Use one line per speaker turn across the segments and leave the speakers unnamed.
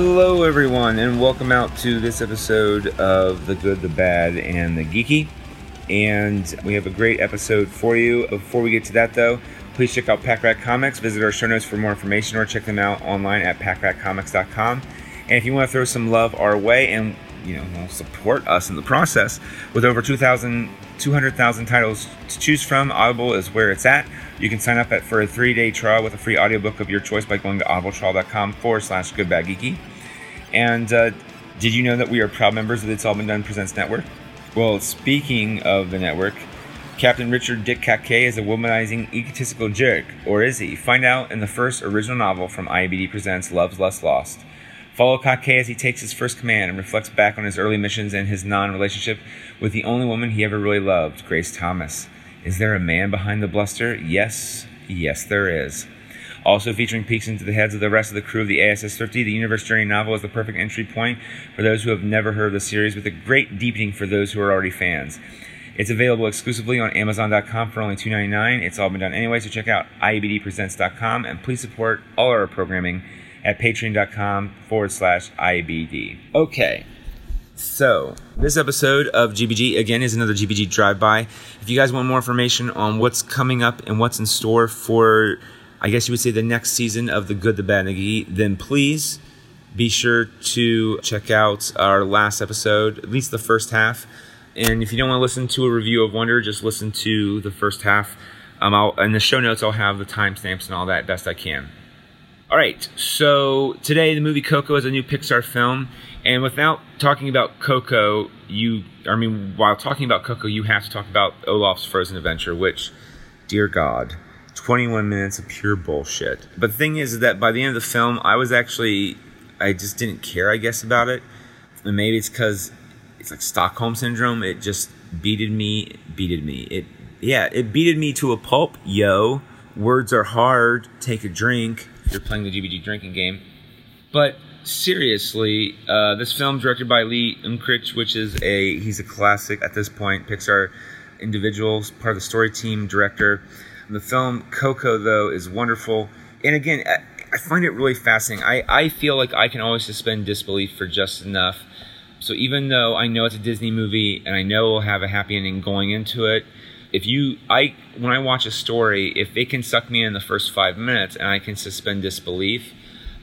Hello, everyone, and welcome out to this episode of The Good, the Bad, and the Geeky. And we have a great episode for you. Before we get to that, though, please check out Pack Rat Comics. Visit our show notes for more information or check them out online at packratcomics.com. And if you want to throw some love our way and you know support us in the process, with over 2,000 200,000 titles to choose from, Audible is where it's at. You can sign up at, for a three day trial with a free audiobook of your choice by going to audibletrial.com forward slash goodbadgeeky. And uh, did you know that we are proud members of the It's All Been Done Presents Network? Well, speaking of the network, Captain Richard Dick Kakay is a womanizing, egotistical jerk, or is he? Find out in the first original novel from IABD Presents Love's Less Lost. Follow Kakay as he takes his first command and reflects back on his early missions and his non relationship with the only woman he ever really loved, Grace Thomas. Is there a man behind the bluster? Yes, yes, there is. Also featuring peeks into the heads of the rest of the crew of the ASS 50, the Universe Journey novel is the perfect entry point for those who have never heard of the series, with a great deepening for those who are already fans. It's available exclusively on Amazon.com for only $2.99. It's all been done anyway, so check out IABDpresents.com and please support all our programming at patreon.com forward slash IBD. Okay. So, this episode of GBG, again, is another GBG drive by. If you guys want more information on what's coming up and what's in store for, I guess you would say, the next season of The Good, the Bad, and the Geeky, then please be sure to check out our last episode, at least the first half. And if you don't want to listen to a review of Wonder, just listen to the first half. Um, I'll, in the show notes, I'll have the timestamps and all that best I can. All right, so today the movie Coco is a new Pixar film, and without talking about Coco, you, I mean, while talking about Coco, you have to talk about Olaf's Frozen Adventure, which, dear God, 21 minutes of pure bullshit. But the thing is that by the end of the film, I was actually, I just didn't care, I guess, about it. And maybe it's because it's like Stockholm Syndrome. It just beated me, beated me. It, yeah, it beated me to a pulp, yo. Words are hard, take a drink you're playing the GBG drinking game. But seriously, uh, this film directed by Lee Unkrich, which is a he's a classic at this point. Pixar individuals, part of the story team, director. The film Coco though is wonderful, and again, I, I find it really fascinating. I, I feel like I can always suspend disbelief for just enough. So even though I know it's a Disney movie and I know we'll have a happy ending going into it, if you i when i watch a story if it can suck me in the first five minutes and i can suspend disbelief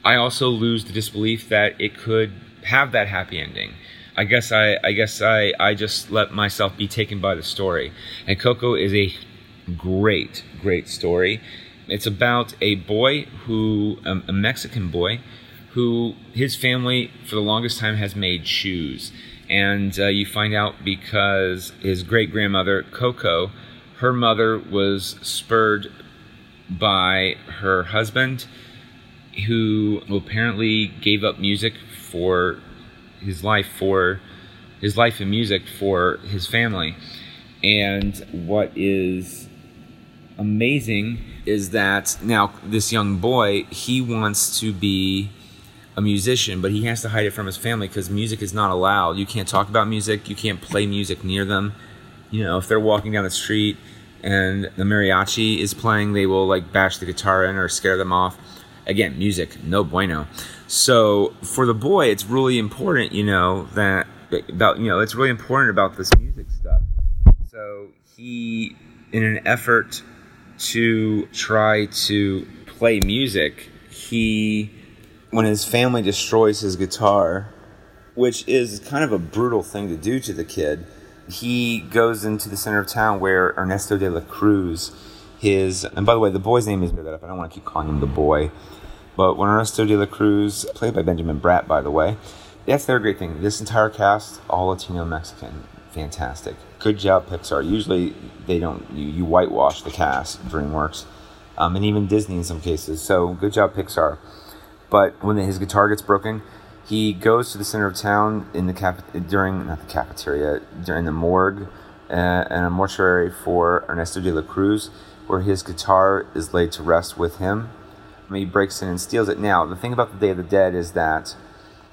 i also lose the disbelief that it could have that happy ending. I guess i i guess i i just let myself be taken by the story. And coco is a great great story. It's about a boy who um, a mexican boy who his family for the longest time has made shoes. And uh, you find out because his great grandmother Coco, her mother was spurred by her husband, who apparently gave up music for his life for his life in music for his family. And what is amazing is that now this young boy he wants to be a musician, but he has to hide it from his family because music is not allowed. You can't talk about music. You can't play music near them. You know, if they're walking down the street and the mariachi is playing, they will like bash the guitar in or scare them off. Again, music, no bueno. So for the boy, it's really important, you know, that about you know, it's really important about this music stuff. So he, in an effort to try to play music, he when his family destroys his guitar, which is kind of a brutal thing to do to the kid, he goes into the center of town where Ernesto de la Cruz, his, and by the way, the boy's name is, I don't want to keep calling him the boy, but when Ernesto de la Cruz, played by Benjamin Bratt, by the way, that's their great thing. This entire cast, all Latino Mexican, fantastic. Good job, Pixar. Usually they don't, you, you whitewash the cast, DreamWorks, um, and even Disney in some cases. So good job, Pixar. But when his guitar gets broken, he goes to the center of town in the cap during not the cafeteria during the morgue uh, and a mortuary for Ernesto de la Cruz, where his guitar is laid to rest with him. He breaks in and steals it. Now, the thing about the Day of the Dead is that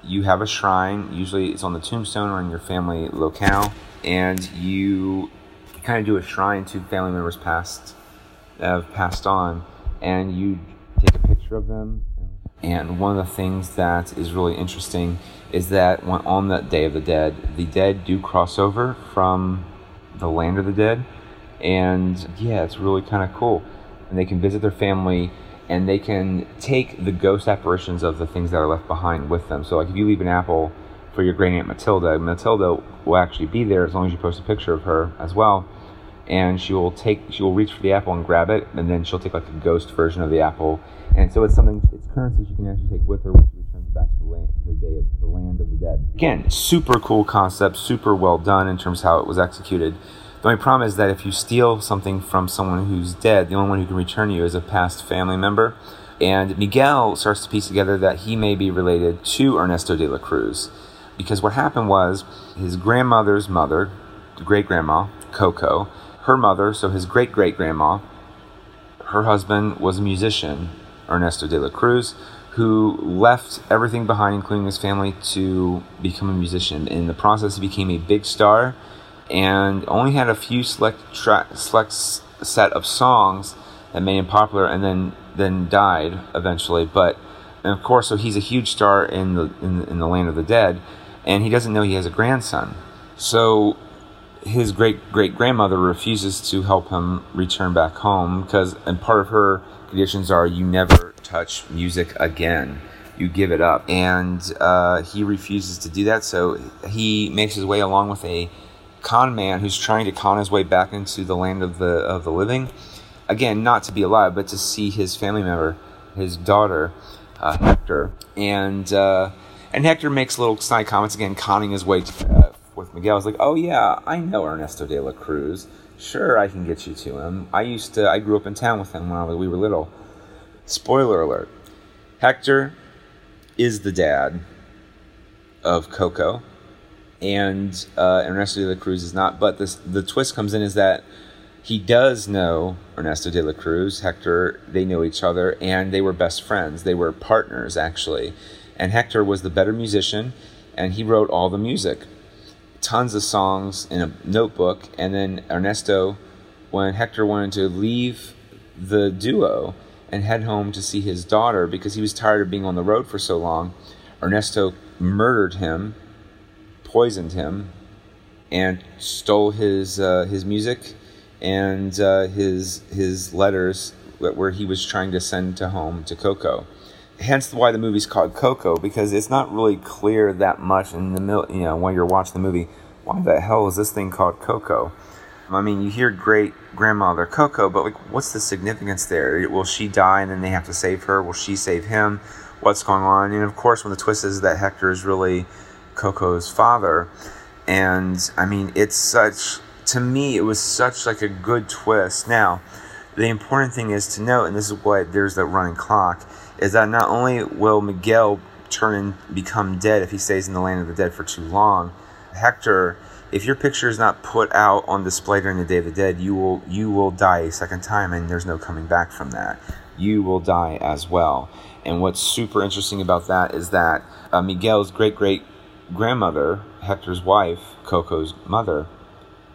you have a shrine. Usually, it's on the tombstone or in your family locale, and you kind of do a shrine to family members passed have passed on, and you take a picture of them And one of the things that is really interesting is that when, on the Day of the Dead, the dead do cross over from the land of the dead. And yeah, it's really kind of cool. And they can visit their family and they can take the ghost apparitions of the things that are left behind with them. So, like if you leave an apple for your great aunt Matilda, Matilda will actually be there as long as you post a picture of her as well. And she will take, she will reach for the apple and grab it, and then she'll take like a ghost version of the apple. And so it's something, it's currency she can actually take with her when she returns back to the land, the day of the land of the dead. Again, super cool concept, super well done in terms of how it was executed. The only problem is that if you steal something from someone who's dead, the only one who can return you is a past family member. And Miguel starts to piece together that he may be related to Ernesto de la Cruz. Because what happened was his grandmother's mother, great grandma, Coco, her mother, so his great great grandma, her husband was a musician, Ernesto de la Cruz, who left everything behind, including his family, to become a musician. In the process, he became a big star and only had a few select tra- select set of songs that made him popular, and then then died eventually. But of course, so he's a huge star in the in, in the land of the dead, and he doesn't know he has a grandson. So his great great grandmother refuses to help him return back home because and part of her conditions are you never touch music again you give it up and uh, he refuses to do that so he makes his way along with a con man who's trying to con his way back into the land of the of the living. Again, not to be alive, but to see his family member, his daughter, uh, Hector, and uh, and Hector makes little snide comments again, conning his way to, uh, with Miguel. He's like, "Oh yeah, I know Ernesto de la Cruz. Sure, I can get you to him. I used to. I grew up in town with him when I was, we were little." Spoiler alert: Hector is the dad of Coco and uh, Ernesto de la Cruz is not. But this, the twist comes in is that he does know Ernesto de la Cruz. Hector, they know each other, and they were best friends. They were partners, actually. And Hector was the better musician, and he wrote all the music. Tons of songs in a notebook. And then Ernesto, when Hector wanted to leave the duo and head home to see his daughter because he was tired of being on the road for so long, Ernesto murdered him poisoned him and stole his uh, his music and uh, his his letters that where he was trying to send to home to Coco. Hence why the movie's called Coco because it's not really clear that much in the middle. You know, when you're watching the movie, why the hell is this thing called Coco? I mean, you hear great grandmother Coco, but like, what's the significance there? Will she die and then they have to save her? Will she save him? What's going on? And of course, when the twist is that Hector is really Coco's father. And I mean, it's such, to me, it was such like a good twist. Now, the important thing is to note, and this is why there's that running clock, is that not only will Miguel turn and become dead if he stays in the land of the dead for too long, Hector, if your picture is not put out on display during the Day of the Dead, you will you will die a second time, and there's no coming back from that. You will die as well. And what's super interesting about that is that uh, Miguel's great great grandmother, Hector's wife, Coco's mother,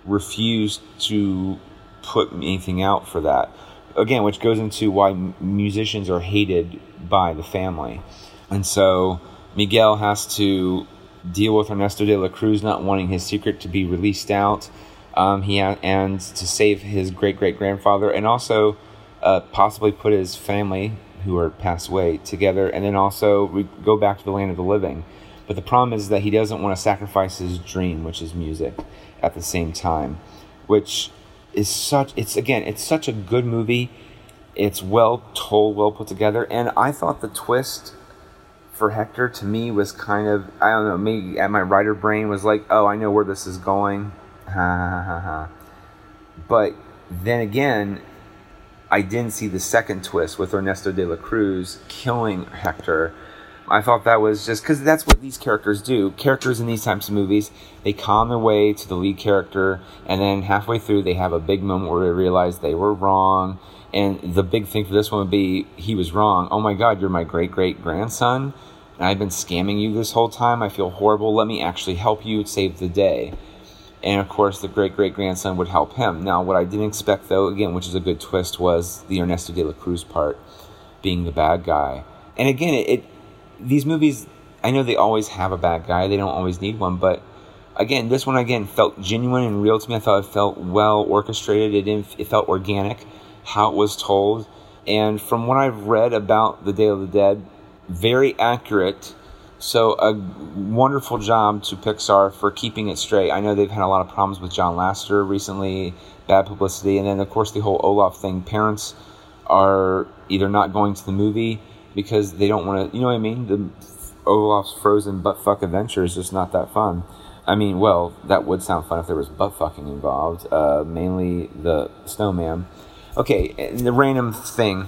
refused to put anything out for that. Again, which goes into why musicians are hated by the family. And so Miguel has to deal with Ernesto de la Cruz not wanting his secret to be released out. Um, he ha- and to save his great great grandfather, and also uh, possibly put his family who are passed away together, and then also re- go back to the land of the living. But the problem is that he doesn't want to sacrifice his dream, which is music, at the same time, which is such. It's again, it's such a good movie. It's well told, well put together, and I thought the twist for Hector to me was kind of I don't know maybe at my writer brain was like oh I know where this is going ha ha ha ha but then again I didn't see the second twist with Ernesto de la Cruz killing Hector I thought that was just because that's what these characters do. Characters in these types of movies, they con their way to the lead character, and then halfway through, they have a big moment where they realize they were wrong. And the big thing for this one would be, he was wrong. Oh my God, you're my great great grandson, and I've been scamming you this whole time. I feel horrible. Let me actually help you save the day. And of course, the great great grandson would help him. Now, what I didn't expect, though, again, which is a good twist, was the Ernesto de la Cruz part being the bad guy And again, it, it these movies, I know they always have a bad guy. They don't always need one, but again, this one again felt genuine and real to me. I thought it felt well orchestrated. It didn't, it felt organic, how it was told, and from what I've read about the Day of the Dead, very accurate. So a wonderful job to Pixar for keeping it straight. I know they've had a lot of problems with John Lasseter recently, bad publicity, and then of course the whole Olaf thing. Parents are either not going to the movie because they don't want to. You know what I mean? The Olaf's frozen butt fuck adventure is just not that fun. I mean, well, that would sound fun if there was butt fucking involved. Uh, mainly the snowman. Okay, the random thing.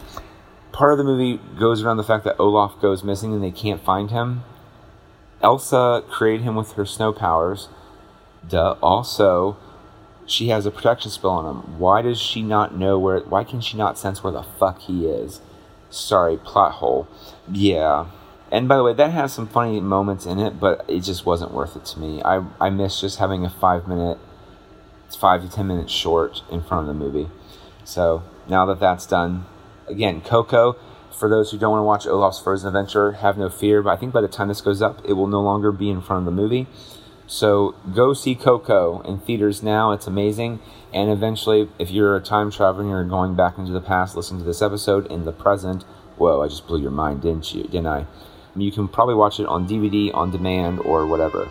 Part of the movie goes around the fact that Olaf goes missing and they can't find him. Elsa created him with her snow powers. Duh. Also, she has a protection spell on him. Why does she not know where? Why can she not sense where the fuck he is? Sorry, plot hole. Yeah. And by the way, that has some funny moments in it, but it just wasn't worth it to me. I I miss just having a five minute, five to ten minutes short in front of the movie. So now that that's done, again, Coco. For those who don't want to watch Olaf's Frozen Adventure, have no fear. But I think by the time this goes up, it will no longer be in front of the movie. So go see Coco in theaters now. It's amazing. And eventually, if you're a time traveler and you're going back into the past, listen to this episode in the present. Whoa, I just blew your mind, didn't you? Didn't I? You can probably watch it on DVD, on demand, or whatever.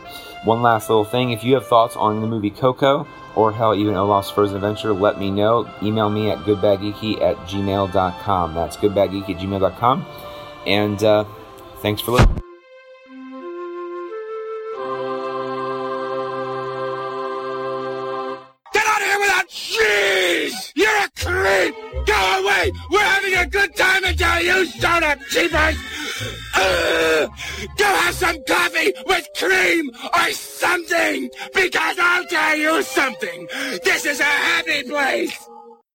One last little thing if you have thoughts on the movie Coco, or hell, even Olaf's Frozen Adventure, let me know. Email me at goodbadgeeky at gmail.com. That's goodbadgeeky at gmail.com. And uh, thanks for listening.
Cheese! You're a creep! Go away! We're having a good time until you showed up, cheapers! Ugh! Go have some coffee with cream or something! Because I'll tell you something! This is a happy place!